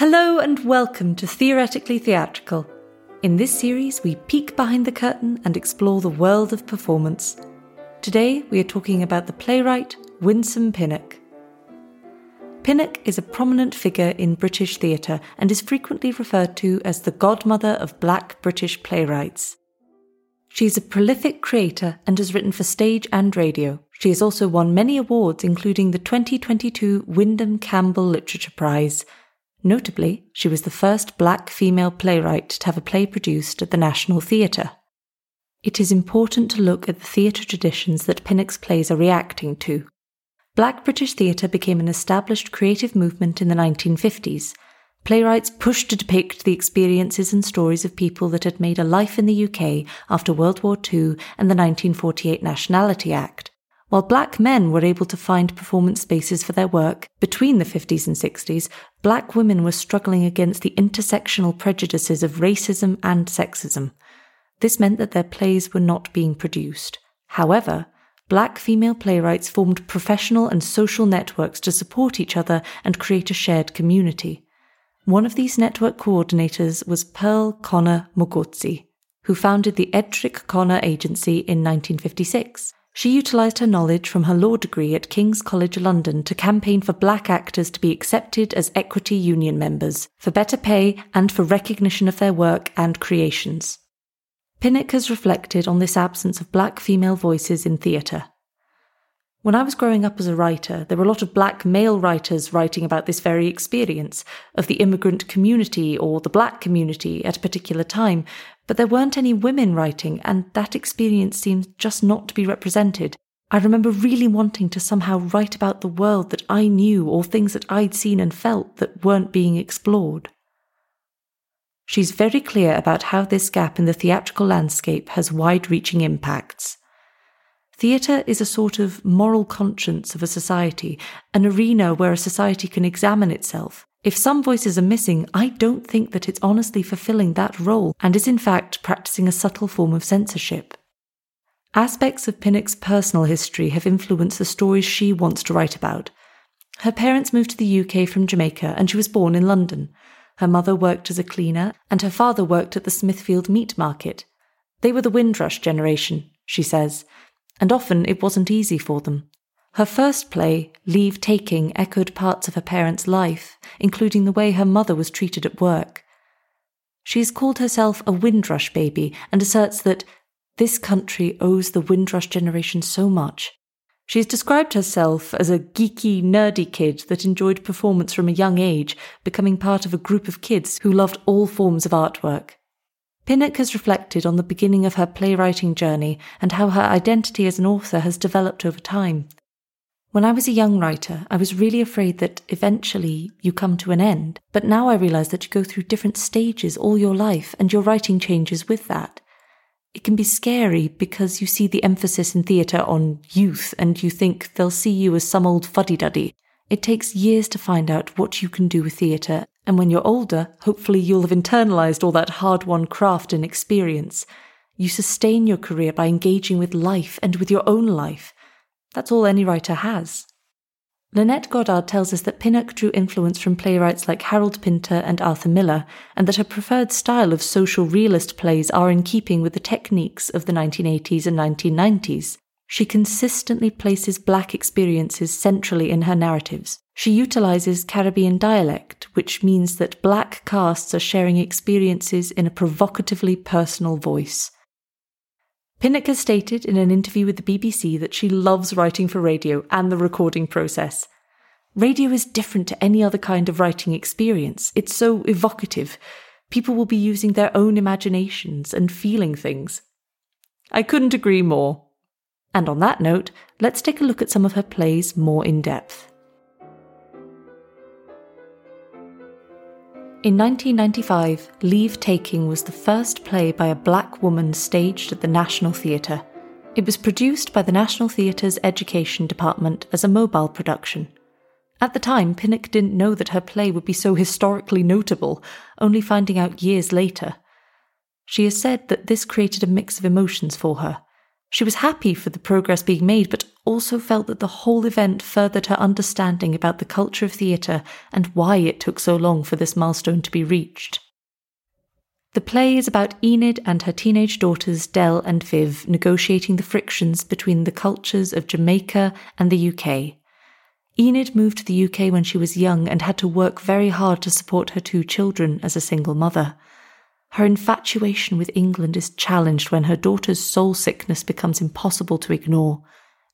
Hello and welcome to Theoretically Theatrical. In this series, we peek behind the curtain and explore the world of performance. Today, we are talking about the playwright Winsome Pinnock. Pinnock is a prominent figure in British theatre and is frequently referred to as the godmother of black British playwrights. She is a prolific creator and has written for stage and radio. She has also won many awards, including the 2022 Windham Campbell Literature Prize Notably, she was the first black female playwright to have a play produced at the National Theatre. It is important to look at the theatre traditions that Pinnock's plays are reacting to. Black British theatre became an established creative movement in the 1950s. Playwrights pushed to depict the experiences and stories of people that had made a life in the UK after World War II and the 1948 Nationality Act while black men were able to find performance spaces for their work, between the 50s and 60s, black women were struggling against the intersectional prejudices of racism and sexism. This meant that their plays were not being produced. However, black female playwrights formed professional and social networks to support each other and create a shared community. One of these network coordinators was Pearl Connor Mogotsi, who founded the Edric Connor Agency in 1956. She utilised her knowledge from her law degree at King's College London to campaign for black actors to be accepted as equity union members, for better pay, and for recognition of their work and creations. Pinnock has reflected on this absence of black female voices in theatre. When I was growing up as a writer, there were a lot of black male writers writing about this very experience of the immigrant community or the black community at a particular time, but there weren't any women writing, and that experience seemed just not to be represented. I remember really wanting to somehow write about the world that I knew or things that I'd seen and felt that weren't being explored. She's very clear about how this gap in the theatrical landscape has wide reaching impacts. Theatre is a sort of moral conscience of a society, an arena where a society can examine itself. If some voices are missing, I don't think that it's honestly fulfilling that role and is in fact practicing a subtle form of censorship. Aspects of Pinnock's personal history have influenced the stories she wants to write about. Her parents moved to the UK from Jamaica and she was born in London. Her mother worked as a cleaner and her father worked at the Smithfield Meat Market. They were the Windrush generation, she says, and often it wasn't easy for them. Her first play, Leave Taking, echoed parts of her parents' life, including the way her mother was treated at work. She has called herself a Windrush baby and asserts that this country owes the Windrush generation so much. She has described herself as a geeky, nerdy kid that enjoyed performance from a young age, becoming part of a group of kids who loved all forms of artwork. Pinnock has reflected on the beginning of her playwriting journey and how her identity as an author has developed over time. When I was a young writer, I was really afraid that eventually you come to an end, but now I realize that you go through different stages all your life and your writing changes with that. It can be scary because you see the emphasis in theatre on youth and you think they'll see you as some old fuddy duddy. It takes years to find out what you can do with theatre and when you're older, hopefully you'll have internalized all that hard won craft and experience. You sustain your career by engaging with life and with your own life. That's all any writer has. Lynette Goddard tells us that Pinnock drew influence from playwrights like Harold Pinter and Arthur Miller, and that her preferred style of social realist plays are in keeping with the techniques of the 1980s and 1990s. She consistently places black experiences centrally in her narratives. She utilizes Caribbean dialect, which means that black casts are sharing experiences in a provocatively personal voice. Pinnock has stated in an interview with the BBC that she loves writing for radio and the recording process. Radio is different to any other kind of writing experience. It's so evocative. People will be using their own imaginations and feeling things. I couldn't agree more. And on that note, let's take a look at some of her plays more in depth. In 1995, Leave Taking was the first play by a black woman staged at the National Theatre. It was produced by the National Theatre's Education Department as a mobile production. At the time, Pinnock didn't know that her play would be so historically notable, only finding out years later. She has said that this created a mix of emotions for her. She was happy for the progress being made, but also felt that the whole event furthered her understanding about the culture of theatre and why it took so long for this milestone to be reached. The play is about Enid and her teenage daughters Dell and Viv negotiating the frictions between the cultures of Jamaica and the UK. Enid moved to the UK when she was young and had to work very hard to support her two children as a single mother. Her infatuation with England is challenged when her daughter's soul sickness becomes impossible to ignore.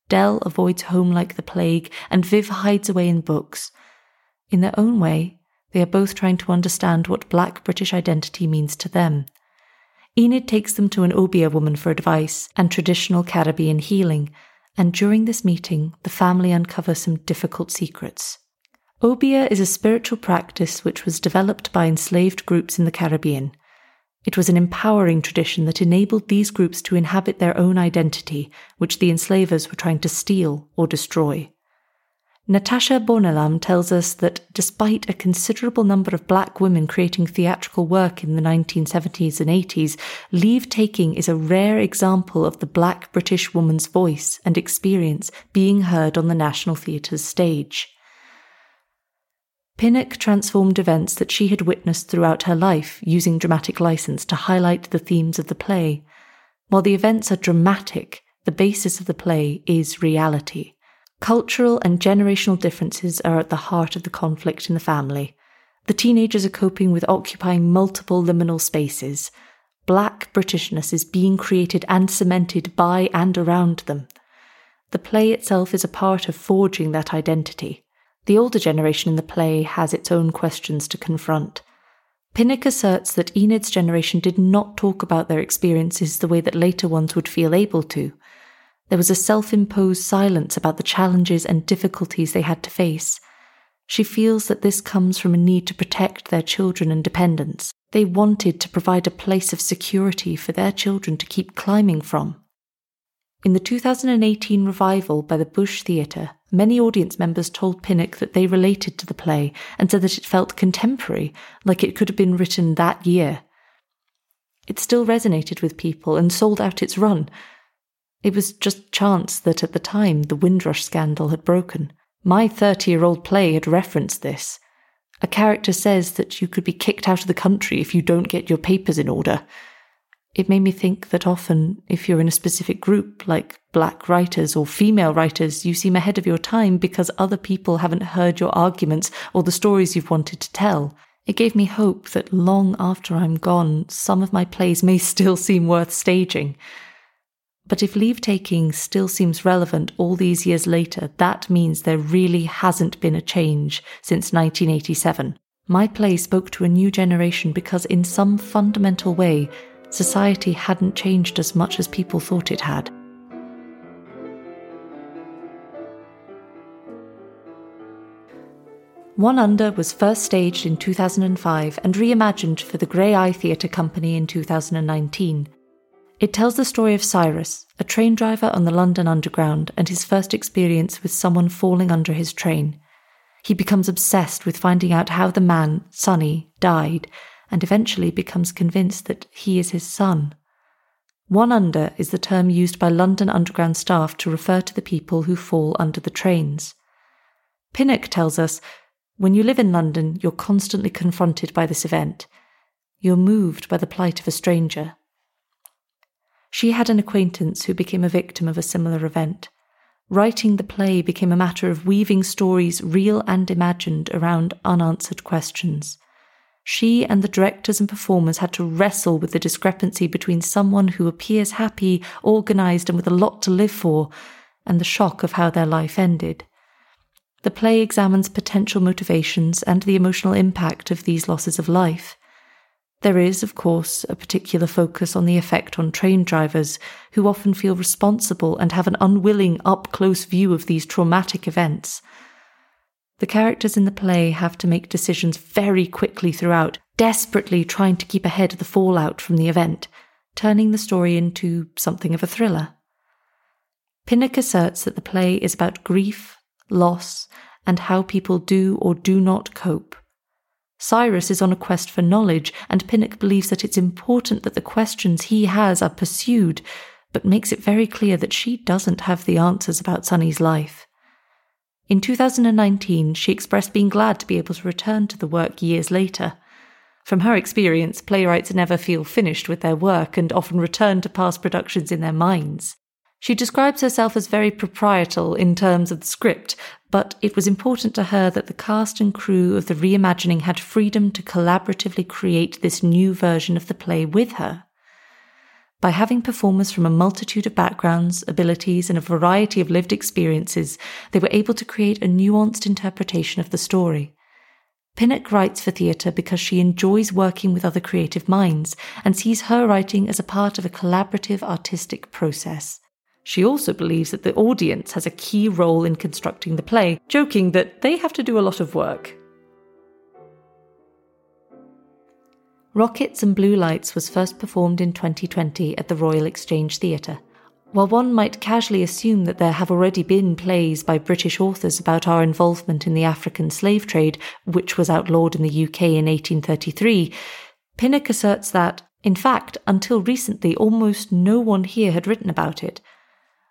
Dell avoids home like the plague, and Viv hides away in books. In their own way, they are both trying to understand what black British identity means to them. Enid takes them to an Obeah woman for advice and traditional Caribbean healing, and during this meeting, the family uncover some difficult secrets. Obeah is a spiritual practice which was developed by enslaved groups in the Caribbean. It was an empowering tradition that enabled these groups to inhabit their own identity, which the enslavers were trying to steal or destroy. Natasha Bonelam tells us that despite a considerable number of black women creating theatrical work in the 1970s and 80s, leave taking is a rare example of the black British woman's voice and experience being heard on the National Theatre's stage. Pinnock transformed events that she had witnessed throughout her life using dramatic license to highlight the themes of the play. While the events are dramatic, the basis of the play is reality. Cultural and generational differences are at the heart of the conflict in the family. The teenagers are coping with occupying multiple liminal spaces. Black Britishness is being created and cemented by and around them. The play itself is a part of forging that identity. The older generation in the play has its own questions to confront. Pinnock asserts that Enid's generation did not talk about their experiences the way that later ones would feel able to. There was a self imposed silence about the challenges and difficulties they had to face. She feels that this comes from a need to protect their children and dependents. They wanted to provide a place of security for their children to keep climbing from. In the 2018 revival by the Bush Theatre, many audience members told Pinnock that they related to the play and said that it felt contemporary, like it could have been written that year. It still resonated with people and sold out its run, it was just chance that at the time the Windrush scandal had broken. My 30 year old play had referenced this. A character says that you could be kicked out of the country if you don't get your papers in order. It made me think that often, if you're in a specific group, like black writers or female writers, you seem ahead of your time because other people haven't heard your arguments or the stories you've wanted to tell. It gave me hope that long after I'm gone, some of my plays may still seem worth staging. But if leave taking still seems relevant all these years later, that means there really hasn't been a change since 1987. My play spoke to a new generation because, in some fundamental way, society hadn't changed as much as people thought it had. One Under was first staged in 2005 and reimagined for the Graeae Theatre Company in 2019. It tells the story of Cyrus, a train driver on the London Underground, and his first experience with someone falling under his train. He becomes obsessed with finding out how the man, Sonny, died, and eventually becomes convinced that he is his son. One under is the term used by London Underground staff to refer to the people who fall under the trains. Pinnock tells us when you live in London, you're constantly confronted by this event. You're moved by the plight of a stranger. She had an acquaintance who became a victim of a similar event. Writing the play became a matter of weaving stories, real and imagined, around unanswered questions. She and the directors and performers had to wrestle with the discrepancy between someone who appears happy, organized, and with a lot to live for, and the shock of how their life ended. The play examines potential motivations and the emotional impact of these losses of life. There is, of course, a particular focus on the effect on train drivers, who often feel responsible and have an unwilling, up close view of these traumatic events. The characters in the play have to make decisions very quickly throughout, desperately trying to keep ahead of the fallout from the event, turning the story into something of a thriller. Pinnock asserts that the play is about grief, loss, and how people do or do not cope. Cyrus is on a quest for knowledge, and Pinnock believes that it's important that the questions he has are pursued, but makes it very clear that she doesn't have the answers about Sonny's life. In 2019, she expressed being glad to be able to return to the work years later. From her experience, playwrights never feel finished with their work and often return to past productions in their minds. She describes herself as very proprietal in terms of the script, but it was important to her that the cast and crew of the reimagining had freedom to collaboratively create this new version of the play with her. By having performers from a multitude of backgrounds, abilities, and a variety of lived experiences, they were able to create a nuanced interpretation of the story. Pinnock writes for theatre because she enjoys working with other creative minds and sees her writing as a part of a collaborative artistic process. She also believes that the audience has a key role in constructing the play, joking that they have to do a lot of work. Rockets and Blue Lights was first performed in 2020 at the Royal Exchange Theatre. While one might casually assume that there have already been plays by British authors about our involvement in the African slave trade, which was outlawed in the UK in 1833, Pinnock asserts that, in fact, until recently, almost no one here had written about it.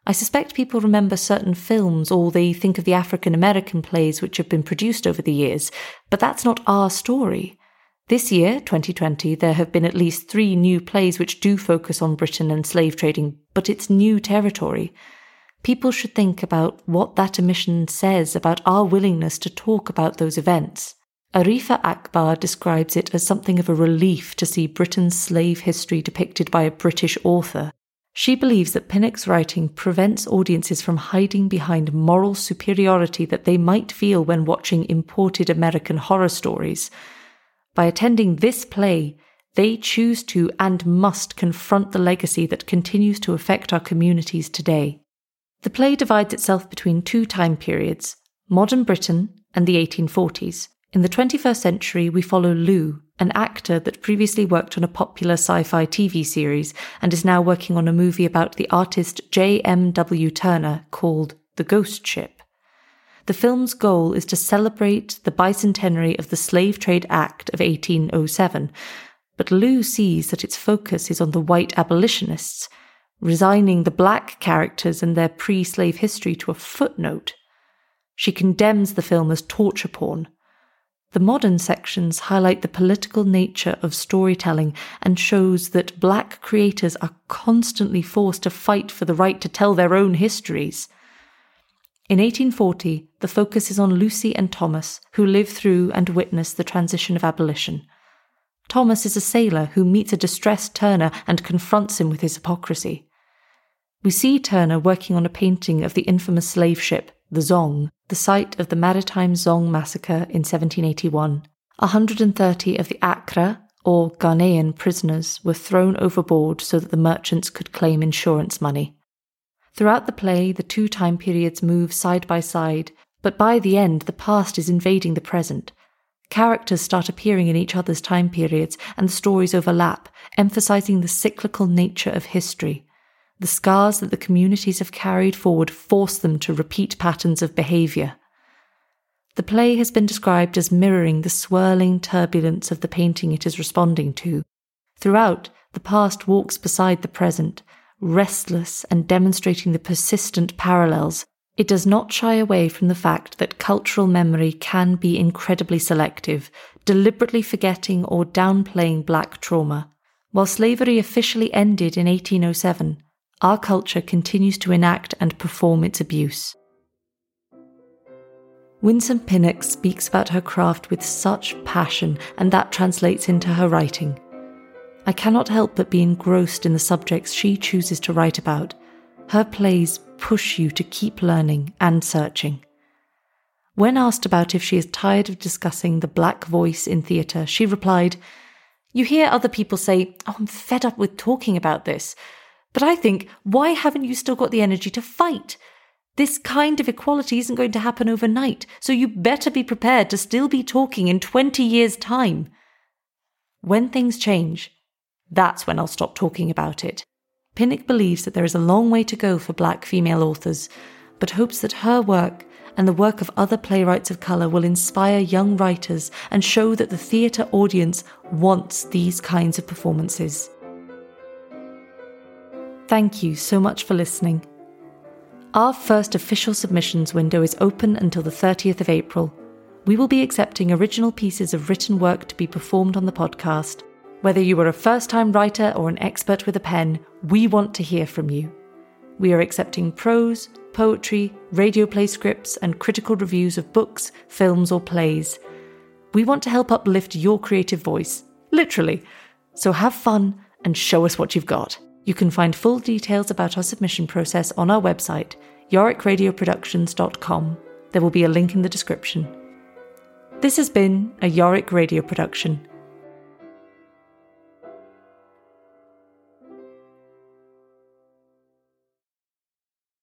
I suspect people remember certain films or they think of the African American plays which have been produced over the years, but that's not our story. This year, 2020, there have been at least three new plays which do focus on Britain and slave trading, but it's new territory. People should think about what that omission says about our willingness to talk about those events. Arifa Akbar describes it as something of a relief to see Britain's slave history depicted by a British author. She believes that Pinnock's writing prevents audiences from hiding behind moral superiority that they might feel when watching imported American horror stories. By attending this play, they choose to and must confront the legacy that continues to affect our communities today. The play divides itself between two time periods modern Britain and the 1840s. In the 21st century, we follow Lou, an actor that previously worked on a popular sci fi TV series and is now working on a movie about the artist J.M.W. Turner called The Ghost Ship. The film's goal is to celebrate the bicentenary of the Slave Trade Act of 1807, but Lou sees that its focus is on the white abolitionists, resigning the black characters and their pre slave history to a footnote. She condemns the film as torture porn the modern sections highlight the political nature of storytelling and shows that black creators are constantly forced to fight for the right to tell their own histories. In 1840, the focus is on Lucy and Thomas, who live through and witness the transition of abolition. Thomas is a sailor who meets a distressed Turner and confronts him with his hypocrisy. We see Turner working on a painting of the infamous slave ship, the Zong, the site of the Maritime Zong massacre in 1781. 130 of the Accra, or Ghanaian prisoners, were thrown overboard so that the merchants could claim insurance money. Throughout the play, the two time periods move side by side, but by the end, the past is invading the present. Characters start appearing in each other's time periods, and the stories overlap, emphasizing the cyclical nature of history. The scars that the communities have carried forward force them to repeat patterns of behaviour. The play has been described as mirroring the swirling turbulence of the painting it is responding to. Throughout, the past walks beside the present, restless and demonstrating the persistent parallels. It does not shy away from the fact that cultural memory can be incredibly selective, deliberately forgetting or downplaying black trauma. While slavery officially ended in 1807, our culture continues to enact and perform its abuse. Winsome Pinnock speaks about her craft with such passion, and that translates into her writing. I cannot help but be engrossed in the subjects she chooses to write about. Her plays push you to keep learning and searching. When asked about if she is tired of discussing the black voice in theatre, she replied, You hear other people say, Oh, I'm fed up with talking about this. But I think, why haven't you still got the energy to fight? This kind of equality isn't going to happen overnight, so you better be prepared to still be talking in 20 years' time. When things change, that's when I'll stop talking about it. Pinnock believes that there is a long way to go for black female authors, but hopes that her work and the work of other playwrights of colour will inspire young writers and show that the theatre audience wants these kinds of performances. Thank you so much for listening. Our first official submissions window is open until the 30th of April. We will be accepting original pieces of written work to be performed on the podcast. Whether you are a first time writer or an expert with a pen, we want to hear from you. We are accepting prose, poetry, radio play scripts, and critical reviews of books, films, or plays. We want to help uplift your creative voice, literally. So have fun and show us what you've got. You can find full details about our submission process on our website, yorickradioproductions.com. There will be a link in the description. This has been a Yorick Radio production